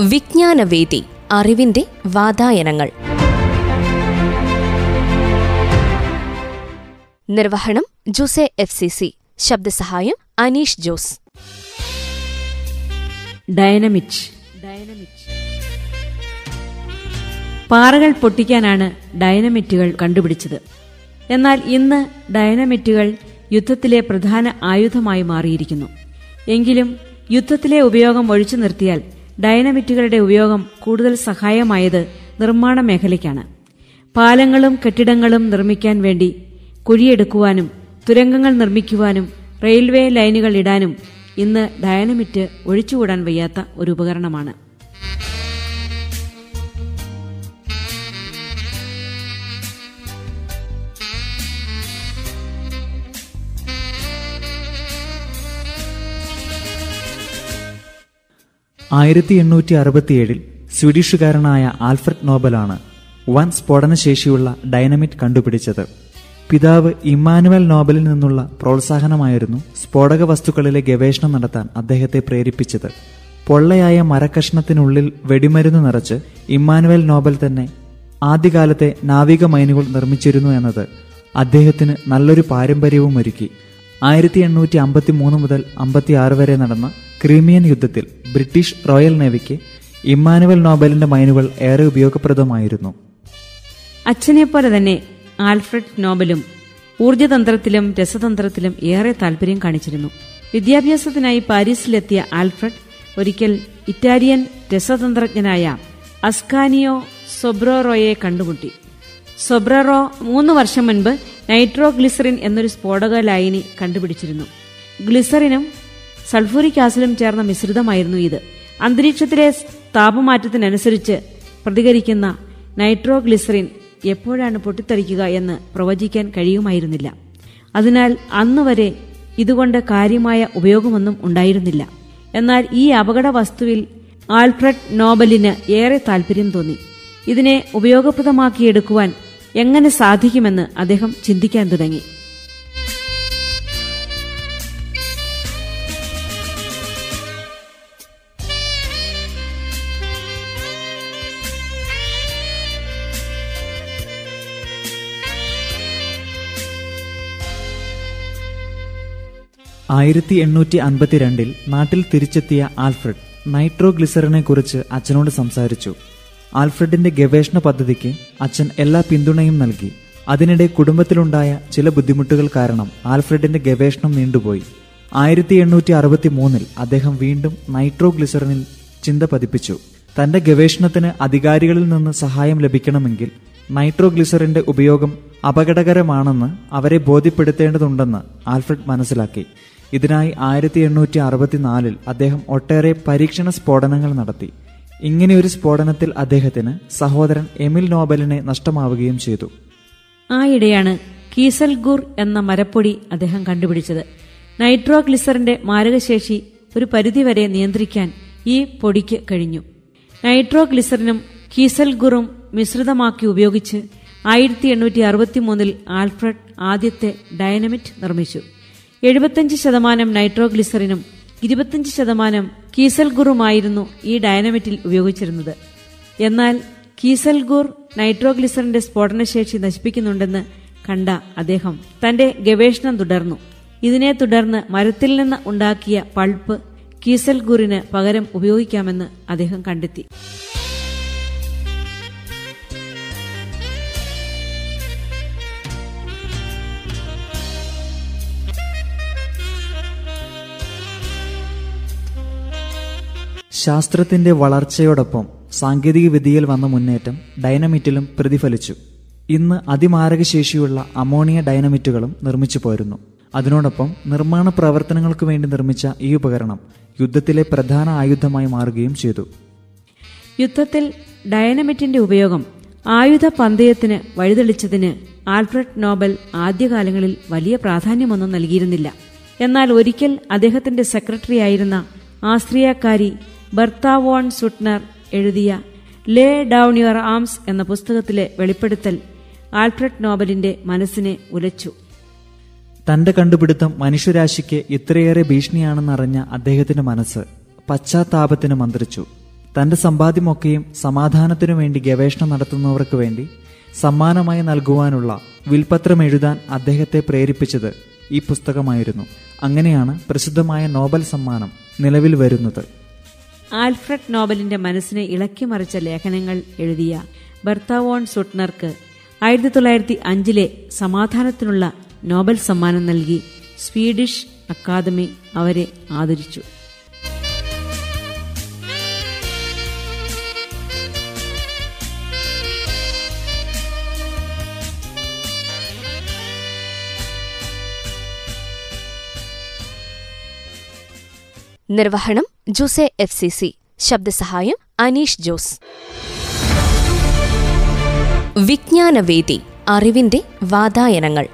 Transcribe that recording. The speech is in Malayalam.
വിജ്ഞാനവേദി അറിവിന്റെ വാതായനങ്ങൾ. നിർവഹണം ജുസെ എഫ് സി സി ശബ്ദസഹായം അനീഷ് ജോസ്. ഡയനമിറ്റ് ഡയനമിറ്റ് പാറകൾ പൊട്ടിക്കാനാണ് ഡയനമിറ്റുകൾ കണ്ടുപിടിച്ചത്. എന്നാൽ ഇന്ന് ഡയനമിറ്റുകൾ യുദ്ധത്തിലെ പ്രധാന ആയുധമായി മാറിയിരിക്കുന്നു. എങ്കിലും യുദ്ധത്തിലെ ഉപയോഗം ഒഴിച്ചു നിർത്തിയാൽ ഡയനമിറ്റുകളുടെ ഉപയോഗം കൂടുതൽ സഹായമായത് നിർമ്മാണ മേഖലയ്ക്കാണ്. പാലങ്ങളും കെട്ടിടങ്ങളും നിർമ്മിക്കാൻ വേണ്ടി കുഴിയെടുക്കുവാനും തുരങ്കങ്ങൾ നിർമ്മിക്കുവാനും റെയിൽവേ ലൈനുകൾ ഇടാനും ഇന്ന് ഡയനമിറ്റ് ഒഴിച്ചുകൂടാൻ വയ്യാത്ത ഒരു ഉപകരണമാണ്. ആയിരത്തി എണ്ണൂറ്റി അറുപത്തിയേഴിൽ സ്വീഡിഷുകാരനായ ആൽഫ്രഡ് നോബലാണ് വൻ സ്ഫോടനശേഷിയുള്ള ഡൈനമിറ്റ് കണ്ടുപിടിച്ചത്. പിതാവ് ഇമ്മാനുവൽ നോബലിൽ നിന്നുള്ള പ്രോത്സാഹനമായിരുന്നു സ്ഫോടക വസ്തുക്കളിലെ ഗവേഷണം നടത്താൻ അദ്ദേഹത്തെ പ്രേരിപ്പിച്ചത്. പൊള്ളയായ മരക്കഷ്ണത്തിനുള്ളിൽ വെടിമരുന്ന് നിറച്ച് ഇമ്മാനുവൽ നോബൽ തന്നെ ആദ്യകാലത്തെ നാവിക മൈനുകൾ നിർമ്മിച്ചിരുന്നു എന്നത് അദ്ദേഹത്തിന് നല്ലൊരു പാരമ്പര്യവും ഒരുക്കി ആയിരത്തി എണ്ണൂറ്റി അമ്പത്തി മൂന്ന് മുതൽ അമ്പത്തി ആറ് വരെ നടന്ന ക്രീമിയൻ യുദ്ധത്തിൽ ബ്രിട്ടീഷ് റോയൽ നേവിക്ക് ഇമ്മാനുവൽ നോബലിന്റെ മൈനുകൾ ഏറെ ഉപയോഗപ്രദമായിരുന്നു. അച്ഛനെപ്പോലെ തന്നെ ആൽഫ്രഡ് നോബലും ഊർജതന്ത്രത്തിലും രസതന്ത്രത്തിലും ഏറെ താല്പര്യം കാണിച്ചിരുന്നു. വിദ്യാഭ്യാസത്തിനായി പാരീസിലെത്തിയ ആൽഫ്രഡ് ഒരിക്കൽ ഇറ്റാലിയൻ രസതന്ത്രജ്ഞനായ അസ്കാനിയോ സൊബ്രോറോയെ കണ്ടുമുട്ടി. സൊബ്രറോ മൂന്ന് വർഷം മുൻപ് നൈട്രോ ഗ്ലിസറിൻ എന്നൊരു സ്ഫോടക ലൈനി കണ്ടുപിടിച്ചിരുന്നു. ഗ്ലിസറിനും സൾഫൂരിക് ആസിഡും ചേർന്ന മിശ്രിതമായിരുന്നു ഇത്. അന്തരീക്ഷത്തിലെ താപമാറ്റത്തിനനുസരിച്ച് പ്രതികരിക്കുന്ന നൈട്രോഗ്ലിസറിൻ എപ്പോഴാണ് പൊട്ടിത്തെറിക്കുക എന്ന് പ്രവചിക്കാൻ കഴിയുമായിരുന്നില്ല. അതിനാൽ അന്നുവരെ ഇതുകൊണ്ട് കാര്യമായ ഉപയോഗമൊന്നും ഉണ്ടായിരുന്നില്ല. എന്നാൽ ഈ അപകട വസ്തുവിൽ ആൽഫ്രഡ് നോബലിന് ഏറെ താൽപര്യം തോന്നി. ഇതിനെ ഉപയോഗപ്രദമാക്കിയെടുക്കുവാൻ എങ്ങനെ സാധിക്കുമെന്ന് അദ്ദേഹം ചിന്തിക്കാൻ തുടങ്ങി. ആയിരത്തി എണ്ണൂറ്റി അൻപത്തിരണ്ടിൽ നാട്ടിൽ തിരിച്ചെത്തിയ ആൽഫ്രഡ് നൈട്രോഗ്ലിസറിനെ കുറിച്ച് അച്ഛനോട് സംസാരിച്ചു. ആൽഫ്രഡിന്റെ ഗവേഷണ പദ്ധതിക്ക് അച്ഛൻ എല്ലാ പിന്തുണയും നൽകി. അതിനിടെ കുടുംബത്തിലുണ്ടായ ചില ബുദ്ധിമുട്ടുകൾ കാരണം ആൽഫ്രഡിന്റെ ഗവേഷണം നീണ്ടുപോയി. ആയിരത്തി എണ്ണൂറ്റി അറുപത്തി മൂന്നിൽ അദ്ദേഹം വീണ്ടും നൈട്രോഗ്ലിസറിനിൽ ചിന്ത പതിപ്പിച്ചു. തന്റെ ഗവേഷണത്തിന് അധികാരികളിൽ നിന്ന് സഹായം ലഭിക്കണമെങ്കിൽ നൈട്രോഗ്ലിസറിന്റെ ഉപയോഗം അപകടകരമാണെന്ന് അവരെ ബോധ്യപ്പെടുത്തേണ്ടതുണ്ടെന്ന് ആൽഫ്രഡ് മനസ്സിലാക്കി. ഇതിനായി ആയിരത്തി എണ്ണൂറ്റി അറുപത്തിനാലിൽ അദ്ദേഹം ഒട്ടേറെ പരീക്ഷണ സ്ഫോടനങ്ങൾ നടത്തി. ഇങ്ങനെയൊരു സ്ഫോടനത്തിൽ അദ്ദേഹത്തിന് സഹോദരൻ എമിൽ നോബലിനെ നഷ്ടമാവുകയും ചെയ്തു. ആയിടെയാണ് കീസൽഗൂർ എന്ന മരപ്പൊടി അദ്ദേഹം കണ്ടുപിടിച്ചത്. നൈട്രോഗ്ലിസറിന്റെ മാരകശേഷി ഒരു പരിധിവരെ നിയന്ത്രിക്കാൻ ഈ പൊടിക്ക് കഴിഞ്ഞു. നൈട്രോഗ്ലിസറിനും കീസൽഗുറും മിശ്രിതമാക്കി ഉപയോഗിച്ച് ആയിരത്തി എണ്ണൂറ്റി അറുപത്തിമൂന്നിൽ ആൽഫ്രഡ് ആദ്യത്തെ ഡയനമിറ്റ് നിർമ്മിച്ചു. എഴുപത്തഞ്ച് ശതമാനം നൈട്രോഗ്ലിസറിനും ഇരുപത്തഞ്ച് ശതമാനം കീസൽഗുറുമായിരുന്നു ഈ ഡയനമിറ്റിൽ ഉപയോഗിച്ചിരുന്നത്. എന്നാൽ കീസൽഗുർ നൈട്രോഗ്ലിസറിന്റെ സ്ഫോടനശേഷി നശിപ്പിക്കുന്നുണ്ടെന്ന് കണ്ട അദ്ദേഹം തന്റെ ഗവേഷണം തുടർന്നു. ഇതിനെ തുടർന്ന് മരത്തിൽ നിന്ന് ഉണ്ടാക്കിയ പൾപ്പ് കീസൽഗുറിന് പകരം ഉപയോഗിക്കാമെന്ന് അദ്ദേഹം കണ്ടെത്തി. ശാസ്ത്രത്തിന്റെ വളർച്ചയോടൊപ്പം സാങ്കേതിക വിദ്യയിൽ വന്ന മുന്നേറ്റം ഡൈനമിറ്റിലും പ്രതിഫലിച്ചു. ഇന്ന് അതിമാരകശേഷിയുള്ള അമോണിയ ഡൈനമിറ്റുകളും നിർമ്മിച്ചു പോരുന്നു. അതിനോടൊപ്പം നിർമ്മാണ പ്രവർത്തനങ്ങൾക്ക് വേണ്ടി നിർമ്മിച്ച ഈ ഉപകരണം യുദ്ധത്തിലെ പ്രധാന ആയുധമായി മാറുകയും ചെയ്തു. യുദ്ധത്തിൽ ഡയനമിറ്റിന്റെ ഉപയോഗം ആയുധ പന്തയത്തിന് വഴിതെളിച്ചതിന് ആൽഫ്രഡ് നോബൽ ആദ്യകാലങ്ങളിൽ വലിയ പ്രാധാന്യമൊന്നും നൽകിയിരുന്നില്ല. എന്നാൽ ഒരിക്കൽ അദ്ദേഹത്തിന്റെ സെക്രട്ടറി ആയിരുന്ന ആസ്ട്രിയക്കാരി ബർത്താവോൺ സുട്നർ എഴുതിയ ലേ ഡൗൺ യുവർ ആംസ് എന്ന പുസ്തകത്തിലെ വെളിപ്പെടുത്തൽ ആൽഫ്രഡ് നോബലിന്റെ മനസ്സിനെ ഉലച്ചു. തന്റെ കണ്ടുപിടുത്തം മനുഷ്യരാശിക്ക് ഇത്രയേറെ ഭീഷണിയാണെന്നറിഞ്ഞ അദ്ദേഹത്തിന്റെ മനസ്സ് പശ്ചാത്താപത്തിന് മന്ത്രിച്ചു. തന്റെ സമ്പാദ്യമൊക്കെയും സമാധാനത്തിനു വേണ്ടി ഗവേഷണം നടത്തുന്നവർക്ക് വേണ്ടി സമ്മാനമായി നൽകുവാനുള്ള വിൽപത്രം എഴുതാൻ അദ്ദേഹത്തെ പ്രേരിപ്പിച്ചത് ഈ പുസ്തകമായിരുന്നു. അങ്ങനെയാണ് പ്രസിദ്ധമായ നോബൽ സമ്മാനം നിലവിൽ വരുന്നത്. ആൽഫ്രഡ് നോബലിന്റെ മനസ്സിനെ ഇളക്കിമറിച്ച ലേഖനങ്ങൾ എഴുതിയ ബർത്താവോൺ സുട്നർക്ക് ആയിരത്തി തൊള്ളായിരത്തി അഞ്ചിലെ സമാധാനത്തിനുള്ള നോബൽ സമ്മാനം നൽകി സ്വീഡിഷ് അക്കാദമി അവരെ ആദരിച്ചു. നിർവഹണം ജുസെ എഫ് സി സി ശബ്ദസഹായം അനീഷ് ജോസ്. വിജ്ഞാനവേദി അറിവിന്റെ വാതായനങ്ങൾ.